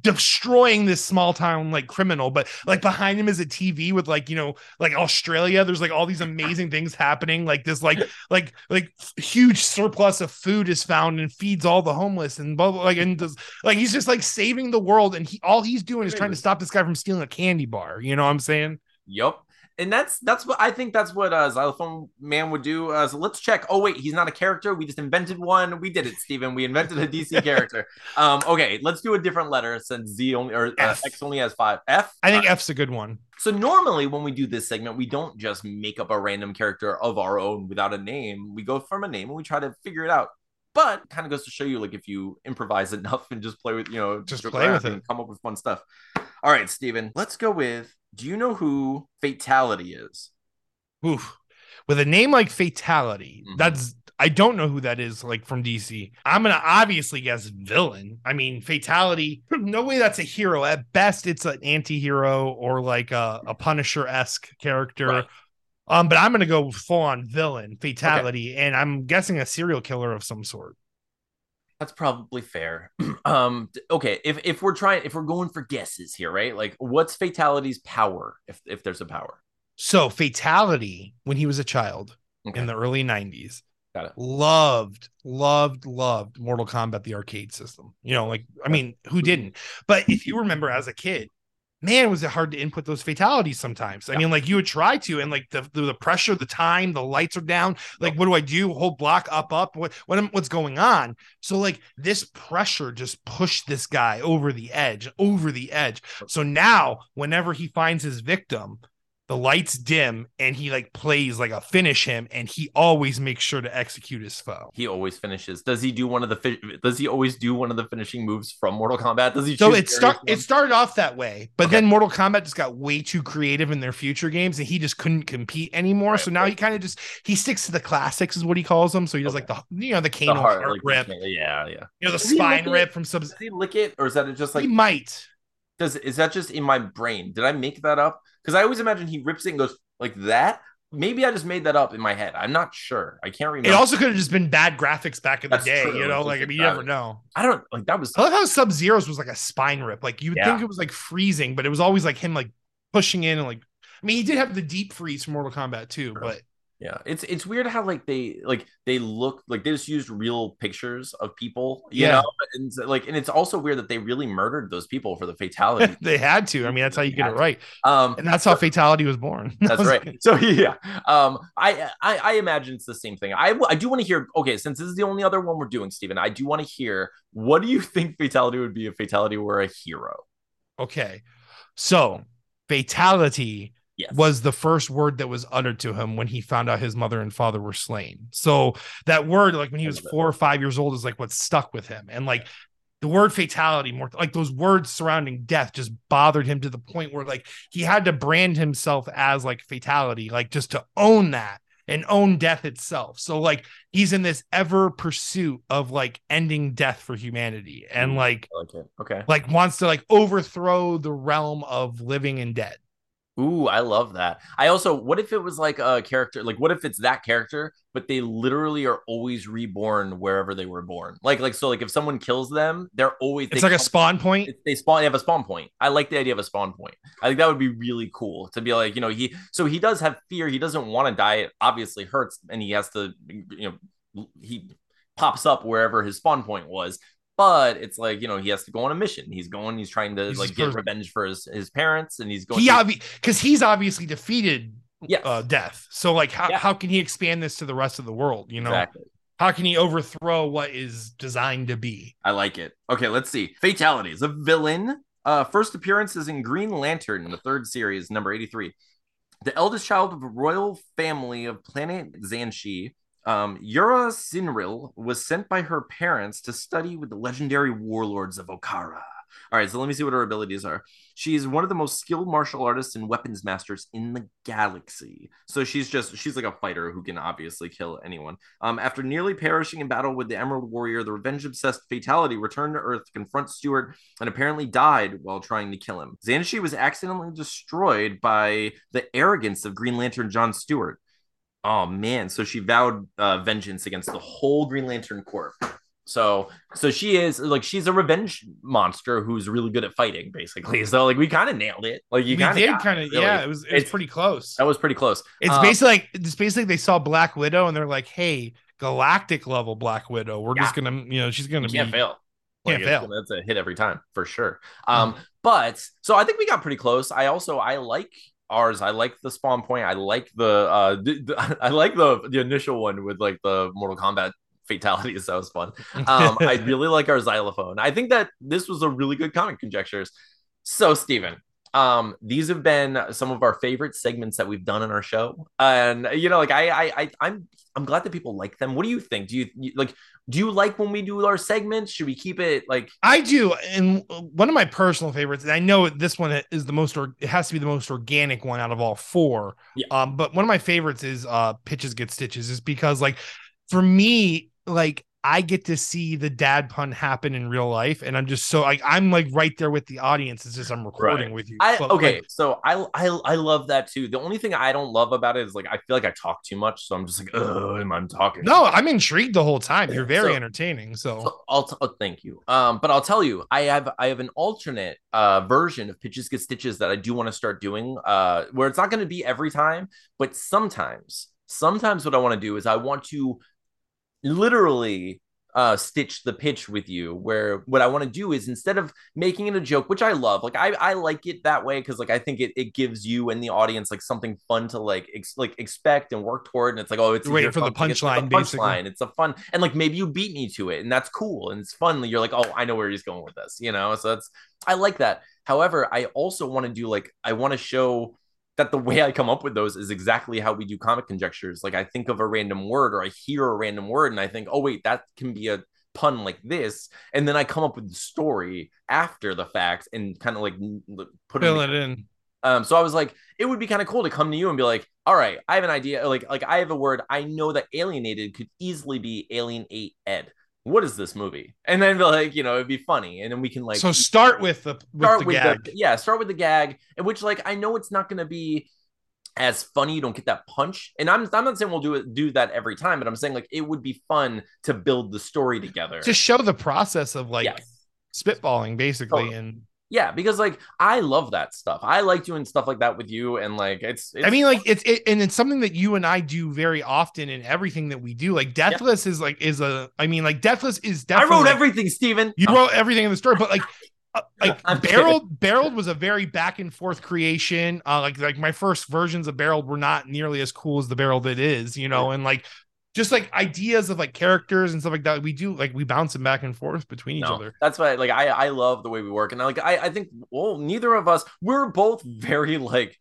destroying this small town like criminal, but like behind him is a TV with like you know like Australia. There's like all these amazing things happening. Like this like <laughs> like like huge surplus of food is found and feeds all the homeless and blah, blah like and does, like he's just like saving the world and he all he's doing is trying to stop this guy from stealing a candy bar. You know what I'm saying? Yep and that's that's what I think that's what uh, Xylophone Man would do. Uh, so let's check. Oh wait, he's not a character. We just invented one. We did it, Steven. We invented a DC <laughs> character. Um, okay, let's do a different letter since Z only or uh, X only has five. F. I think F's a good one. So normally when we do this segment, we don't just make up a random character of our own without a name. We go from a name and we try to figure it out. But kind of goes to show you, like if you improvise <laughs> enough and just play with, you know, just play with it, and come up with fun stuff. All right, Steven, let's go with do you know who Fatality is? Oof. With a name like Fatality, mm-hmm. that's I don't know who that is like from DC. I'm gonna obviously guess villain. I mean, Fatality, <clears throat> no way that's a hero. At best, it's an anti-hero or like a, a Punisher-esque character. Right. Um, but I'm gonna go full on villain, fatality, okay. and I'm guessing a serial killer of some sort. That's probably fair. <clears throat> um, okay, if if we're trying, if we're going for guesses here, right? Like, what's Fatality's power, if if there's a power? So, Fatality, when he was a child okay. in the early '90s, Got it. loved, loved, loved Mortal Kombat, the arcade system. You know, like I mean, who didn't? But if you remember as a kid, man, was it hard to input those fatalities sometimes. I mean, like you would try to, and like the, the, the pressure, the time, the lights are down. Like, what do I do? Hold block up, up. What what what's going on? So like this pressure just pushed this guy over the edge, over the edge. So now, whenever he finds his victim, the lights dim and he like plays like a finish him and he always makes sure to execute his foe. He always finishes. Does he do one of the fi- does he always do one of the finishing moves from mortal kombat? Does he so it start it started off that way but okay. then mortal kombat just got way too creative in their future games and he just couldn't compete anymore. Right, so now right. he kind of just he sticks to the classics is what he calls them. So he does okay. like the you know the cane heart, heart like, rip. Yeah yeah. You know the does spine rip from some does he lick it or is that it just like he might. does is that just in my brain? Did i make that up because I always imagine he rips it and goes like that. Maybe I just made that up in my head. I'm not sure. I can't remember. It also could have just been bad graphics back in the day. True. You know, like I mean, you never know. I don't like that was. I love how Sub Zero's was like a spine rip. Like you would yeah. think it was like freezing, but it was always like him like pushing in and like. I mean, he did have the deep freeze from Mortal Kombat too, but yeah, it's it's weird how like they like they look like they just used real pictures of people, you yeah. know, and like and it's also weird that they really murdered those people for the fatality. <laughs> they had to. I mean, that's how you get it right. Um, and that's how fatality was born. <laughs> that's right. So <laughs> yeah, um, I, I I imagine it's the same thing. I I do want to hear. Okay, since this is the only other one we're doing, Stephen, I do want to hear what do you think fatality would be if fatality were a hero? Okay, so fatality yes. was the first word that was uttered to him when he found out his mother and father were slain. So that word, like when he was four or five years old, is like what stuck with him. And like the word fatality, more like those words surrounding death just bothered him to the point where like he had to brand himself as like fatality, like just to own that and own death itself. So like he's in this ever pursuit of like ending death for humanity and like, like okay like wants to like overthrow the realm of living and dead. Ooh, I love that. I also, what if it was like a character, like what if it's that character, but they literally are always reborn wherever they were born? Like, like so, like if someone kills them, they're always it's like a spawn point. They spawn, they have a spawn point. I like the idea of a spawn point. I think that would be really cool to be like, you know, he so he does have fear. He doesn't want to die. It obviously hurts, and he has to, you know, he pops up wherever his spawn point was but it's like you know he has to go on a mission. He's going. He's trying to He's like get revenge for his his parents, and he's going. he to- obvi because he's obviously defeated yes, uh, death. So like, how, Yeah. how can he expand this to the rest of the world? You know, exactly. how can he overthrow what is designed to be? I like it. Okay, let's see. Fatalities. A villain. Uh, first appearance is in Green Lantern, the third series, number 83. The eldest child of a royal family of planet Xanshi, um, Yrra Cynril was sent by her parents to study with the legendary warlords of Okaara. All right, so let me see what her abilities are. She is one of the most skilled martial artists and weapons masters in the galaxy. So she's just she's like a fighter who can obviously kill anyone. Um, after nearly perishing in battle with the Emerald Warrior, the revenge obsessed Fatality returned to Earth to confront Stewart and apparently died while trying to kill him. Xanshi was accidentally destroyed by the arrogance of Green Lantern John Stewart. Oh man, so she vowed uh, vengeance against the whole Green Lantern Corps. So, so she is like she's a revenge monster who's really good at fighting, basically. <laughs> So, like we kind of nailed it. Like you kind did of kind of, yeah. It was it was It's- pretty close. That was pretty close. It's Um, basically like it's basically they saw Black Widow and they're like, hey, galactic level Black Widow. We're just gonna, you know, she's gonna you be can't fail. Like, Can't fail. That's a hit every time for sure. Um, but so I think we got pretty close. I also I like ours. I like the spawn point. I like the uh the, <laughs> I like the the initial one with like the Mortal Kombat fatalities. <laughs> That was fun. Um, I <laughs> really like our xylophone. I think that this was a really good comic conjectures. So, Steven, um, these have been some of our favorite segments that we've done in our show, and you know, like I, I, I I'm, I'm glad that people like them. What do you think? Do you, you like? Do you like when we do our segments? Should we keep it like? I do, and one of my personal favorites. And I know this one is the most, or it has to be the most organic one out of all four. Yeah. Um, but one of my favorites is uh, pitches get stitches, is because like for me, like I get to see the dad pun happen in real life, and I'm just so like I'm like right there with the audience. It's just I'm recording Right. with you. I okay, like, so I, I I love that too. The only thing I don't love about it is like I feel like I talk too much, so I'm just like, oh, I'm talking? no, I'm intrigued the whole time. You're very So- entertaining. So So I'll t- oh, thank you. Um, but I'll tell you, I have I have an alternate uh version of pitches get stitches that I do want to start doing. Uh, where it's not going to be every time, but sometimes, sometimes what I want to do is I want to literally uh stitch the pitch with you where what i want to do is instead of making it a joke which i love like i i like it that way because like i think it, it gives you and the audience like something fun to like ex- like expect and work toward and it's like oh it's waiting for the fun- it's like a punchline, basically. punchline it's a fun and like maybe you beat me to it and that's cool and it's fun you're like oh i know where he's going with this you know? So that's i like that. However i also want to do like i want to show that the way I come up with those is exactly how we do comic conjectures. Like I think of a random word or I hear a random word and I think, oh wait, that can be a pun like this, and then I come up with the story after the fact and kind of like put fill it. it in. Um, so I was like, it would be kind of cool to come to you and be like, all right, I have an idea. Like, like I have a word. I know that alienated could easily be alienate Ed. What is this movie? And then be like, you know, it'd be funny, and then we can like so start with the with start the with gag. the yeah start with the gag And which like i know it's not going to be as funny you don't get that punch and i'm i'm not saying we'll do it do that every time but i'm saying like it would be fun to build the story together to show the process of like yes. spitballing basically Totally. and yeah because like i love that stuff i like doing stuff like that with you and like it's, it's I mean, like it's it, and it's something that you and I do very often in everything that we do. Like Deathless is like is a. I mean, like Deathless is definitely i wrote everything steven You wrote everything in the story, but like, uh, <laughs> like I'm barreled barreled was a very back and forth creation. Uh, like like my first versions of barreled were not nearly as cool as the barreled it is, you know, and like just like ideas of like characters and stuff like that. We do like we bounce them back and forth between each No, other. That's why, like, I I love the way we work, and like, I I think, well, neither of us, we're both very like,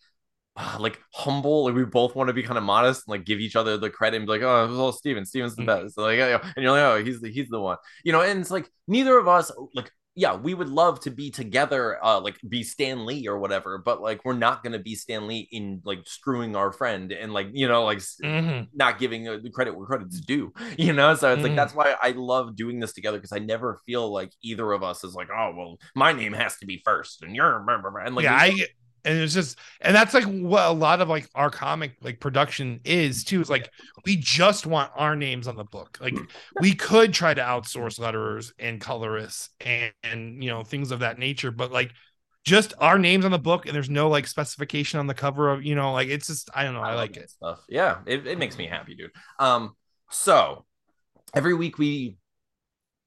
<sighs> like humble. Like, we both want to be kind of modest and like give each other the credit and be like, oh, it was all Steven. Steven's the Mm. best. So, like, yeah, and you're like, oh, he's the he's the one, you know. And it's like neither of us, like, yeah, we would love to be together, uh, like be Stan Lee or whatever, but like we're not gonna be Stan Lee in like screwing our friend and like you know like Mhm. not giving uh, the credit where credit's due, <laughs> you know? So it's like, Mhm. that's why I love doing this together because I never feel like either of us is like, oh, well, my name has to be first and you're, blah, blah, blah," and like, yeah, I and it's just and that's like what a lot of like our comic like production is too. Is like we just want our names on the book. Like <clears throat> we could try to outsource letterers and colorists and, and you know things of that nature, but like just our names on the book and there's no like specification on the cover of you know like it's just I don't know I, love like it. stuff. Yeah, it, it makes me happy, dude. Um, so every week we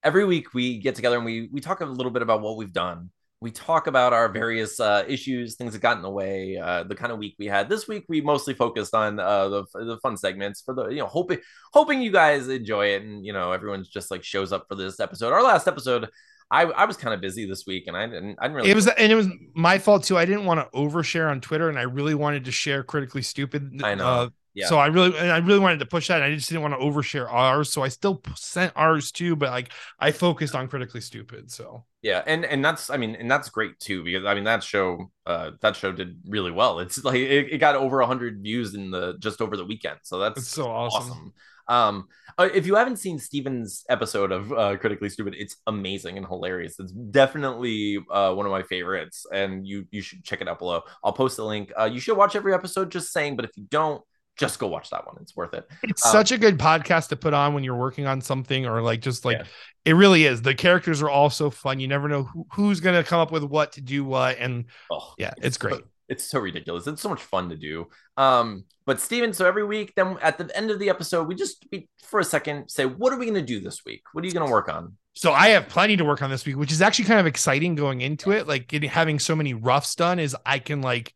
every week we get together and we we talk a little bit about what we've done. We talk about our various uh, issues, things that got in the way, uh, the kind of week we had. This week we mostly focused on uh, the the fun segments for the you know hoping hoping you guys enjoy it and you know everyone's just like shows up for this episode. Our last episode I, I was kind of busy this week and I didn't I didn't really it was and it was my fault too. I didn't want to overshare on Twitter and I really wanted to share critically stupid. I know. Yeah. So I really and I really wanted to push that. And I just didn't want to overshare ours. So I still sent ours too, but like I focused on critically stupid. So yeah and and that's i mean and that's great too because i mean that show uh that show did really well it's like it, it got over 100 views in the just over the weekend so that's it's so awesome. awesome. Um, uh, if you haven't seen Steven's episode of uh, Critically Stupid, it's amazing and hilarious. It's definitely uh, one of my favorites, and you you should check it out below. I'll post the link. Uh, you should watch every episode. Just saying, but if you don't, just go watch that one. It's worth it. It's Um, such a good podcast to put on when you're working on something or like just like Yeah. it really is. The characters are all so fun. You never know who, who's gonna come up with what to do what. And Oh, yeah, it's so- great. it's so ridiculous. It's so much fun to do. Um, but Steven, so every week, then at the end of the episode, we just we, for a second say, what are we going to do this week? What are you going to work on? So I have plenty to work on this week, which is actually kind of exciting going into it. Like getting having so many roughs done is I can like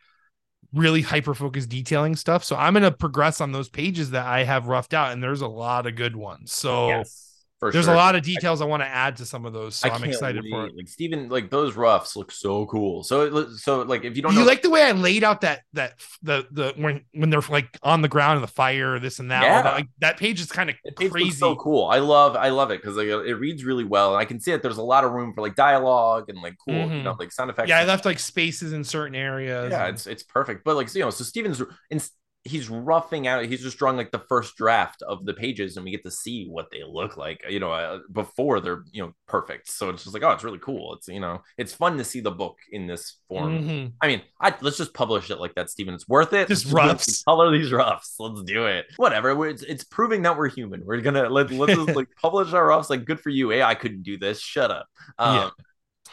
really hyper focused detailing stuff. So I'm gonna progress on those pages that I have roughed out, and there's a lot of good ones. So for there's sure. a lot of details I, want to add to some of those. So I I'm can't excited for it. Like Steven, like those roughs look so cool. So so like if you don't you know, like the way I laid out that that the the when when they're like on the ground in the fire, this and that. Yeah. that, like that page is kind of crazy. so cool. I love I love it because like it reads really well, and I can see that there's a lot of room for like dialogue and like cool, you Mhm. know, like sound effects. yeah, I left like spaces in certain areas. yeah and- it's it's perfect but like you know so steven's in, he's roughing out he's just drawing like the first draft of the pages and we get to see what they look like you know uh, before they're you know perfect. So it's just like oh it's really cool. It's you know it's fun to see the book in this form. Mhm. i mean I, let's just publish it like that steven. It's worth it. Just roughs. color these roughs. Let's do it. Whatever. It's, it's proving that we're human. We're gonna let, let's just like <laughs> publish our roughs. Like good for you. Hey i couldn't do this. Shut up. Um, Yeah.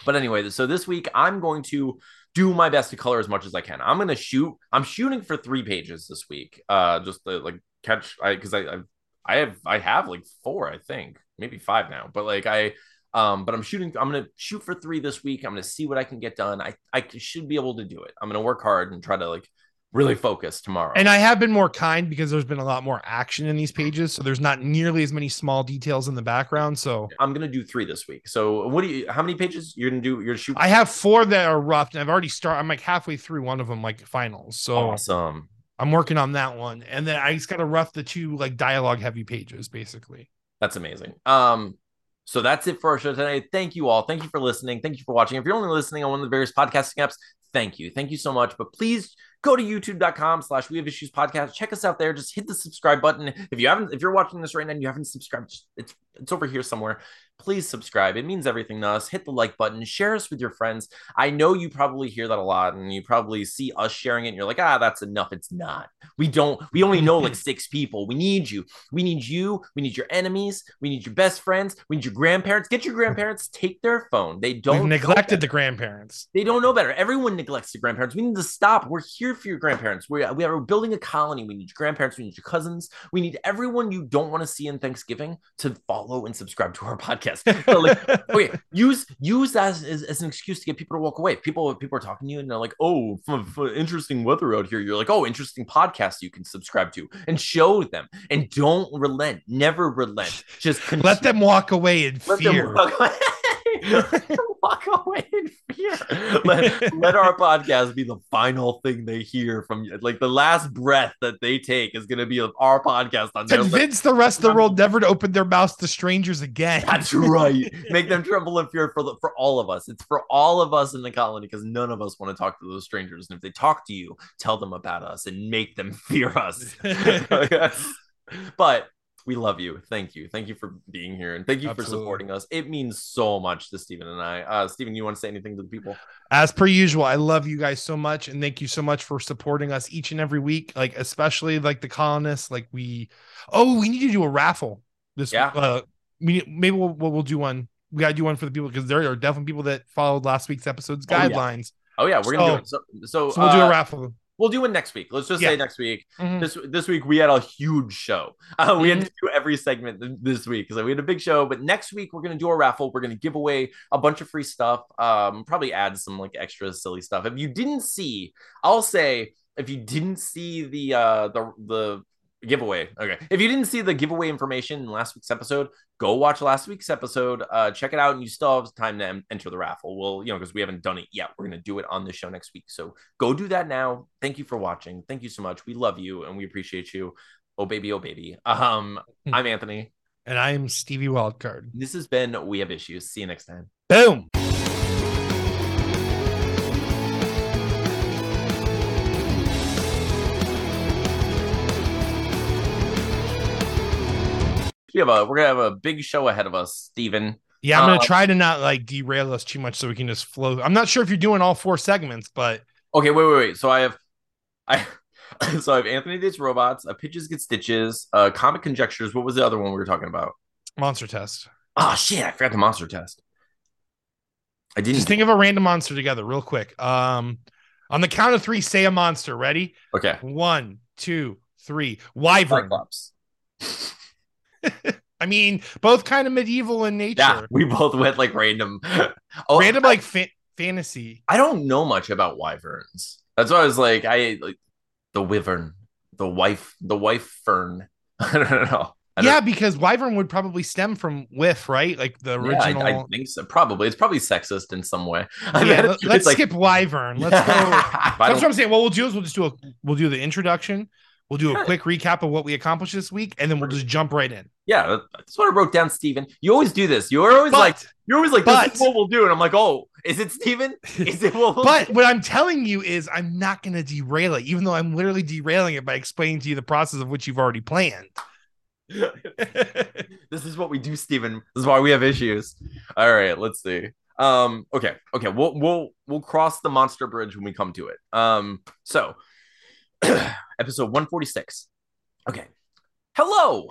but anyway, so this week I'm going to do my best to color as much as I can. I'm to shoot. I'm shooting for three pages this week. Uh, just to like catch, I because I, I I have I have like four, I think, maybe five now. But like I, um, but I'm shooting. I'm to shoot for three this week. I'm to see what I can get done. I I should be able to do it. I'm to work hard and try to like really focus tomorrow. And I have been more kind because there's been a lot more action in these pages. So there's not nearly as many small details in the background. So I'm gonna do three this week. So what do you? How many pages you're gonna do? You're gonna shoot. I have four that are rough, and I've already started. I'm like halfway through one of them, like finals. So awesome. I'm working on that one, and then I just got to rough the two like dialogue heavy pages, basically. That's amazing. Um, so that's it for our show today. Thank you all. Thank you for listening. Thank you for watching. If you're only listening on one of the various podcasting apps, thank you. Thank you so much. But please go to youtube.com slash we have issues podcast. Check us out there. Just hit the subscribe button. If you haven't, if you're watching this right now and you haven't subscribed, it's it's over here somewhere. Please subscribe. It means everything to us. Hit the like button. Share us with your friends. I know you probably hear that a lot and you probably see us sharing it and you're like, ah, that's enough. It's not. We don't, we only know like <laughs> six people. We need you. We need you. We need your enemies. We need your best friends. We need your grandparents. Get your <laughs> grandparents. Take their phone. They don't We've neglected the grandparents. They don't know better. Everyone neglects the grandparents. We need to stop. We're here for your grandparents. We're, we are building a colony. We need your grandparents. We need your cousins. We need everyone you don't want to see in Thanksgiving to follow and subscribe to our podcast. So, like, <laughs> okay, use use that as, as, as an excuse to get people to walk away. People people are talking to you and they're like, "Oh, f- f- interesting weather out here." You're like, "Oh, interesting podcast you can subscribe to," and show them. And don't relent. Never relent. <laughs> Just Let them walk away in let fear. <laughs> them walk away. Let them walk away in fear. <laughs> Let, let our podcast be the final thing they hear from you. Like the last breath that they take is going to be of our podcast on their lips. Convince the rest of the world never to open their mouths to strangers again. That's right. Make them tremble in fear for the, for all of us. It's for all of us in the colony because none of us want to talk to those strangers. And if they talk to you, tell them about us and make them <laughs> fear us. <laughs> But we love you. Thank you. Thank you for being here and thank you for supporting us. It means so much to Stephen and I. Uh, Stephen, you want to say anything to the people? As per usual, I love you guys so much, and thank you so much for supporting us each and every week. Like especially like the colonists. Like we, oh, we need to do a raffle this. Yeah. Uh, maybe we'll we'll, we'll do one. We gotta do one for the people because there are definitely people that followed last week's episode's Oh, yeah. guidelines. Oh yeah, we're gonna do it. So, so, So we'll do uh, a raffle. We'll do one next week. Let's just Yeah. say next week. Mhm. This this week we had a huge show. Uh, we had Mm-hmm. to do every segment th- this week because we had a big show. But next week we're gonna do a raffle. We're gonna give away a bunch of free stuff. Um, probably add some like extra silly stuff. If you didn't see, I'll say if you didn't see the uh the the giveaway. Okay. If you didn't see the giveaway information in last week's episode go watch last week's episode uh check it out and you still have time to em- enter the raffle. Well you know because we haven't done it yet. We're going to do it on the show next week. So go do that now. Thank you for watching. Thank you so much. We love you and we appreciate you. Oh baby oh baby. Um <laughs> i'm anthony. And I am Stevie Wildcard. this has been we have issues. See you next time. Boom. We have a we're gonna have a big show ahead of us Steven. Yeah, I'm Uh, gonna try to not like derail us too much so we can just flow. I'm not sure if you're doing all four segments, but Okay, wait, wait, wait. So I have, I, <laughs> so I have Anthony Dates Robots, uh, Pitches Get Stitches, uh, Comic Conjectures. What was the other one we were talking about? monster test. Oh shit, I forgot the monster test. I didn't. Just think of a random monster together, real quick. Um, on the count of three, say a monster. Ready? okay. One, two, three. Wyvern. Cyclops. <laughs> <laughs> I mean, both kind of medieval in nature. Yeah, we both went like random. <laughs> Oh, Random like fa- fantasy. I don't know much about wyverns. That's why I was like, I like the wyvern, the wife, the wife fern. <laughs> I don't know. I don't- Yeah, because wyvern would probably stem from whiff, right? Like the Yeah, I- original. I, think so. Probably it's probably sexist in some way. I yeah, it's let's like- skip wyvern. Let's go. That's what I'm saying. What we'll do is we'll just do a we'll do the introduction. We'll do a quick recap of what we accomplished this week, and then we'll just jump right in. Yeah, that- that's what I wrote down, Steven. You always do this. You're always But like, you're always like, this but- is what we'll do. And I'm like, oh, is it Steven? <laughs> Is it what we'll but do? what I'm telling you is I'm not going to derail it, even though I'm literally derailing it by explaining to you the process of which you've already planned. <laughs> this is what we do, Steven. This is why we have issues. All right, let's see. Um, okay, okay, we'll we'll we'll cross the monster bridge when we come to it. Um, so <clears throat> episode 146. Okay. Hello,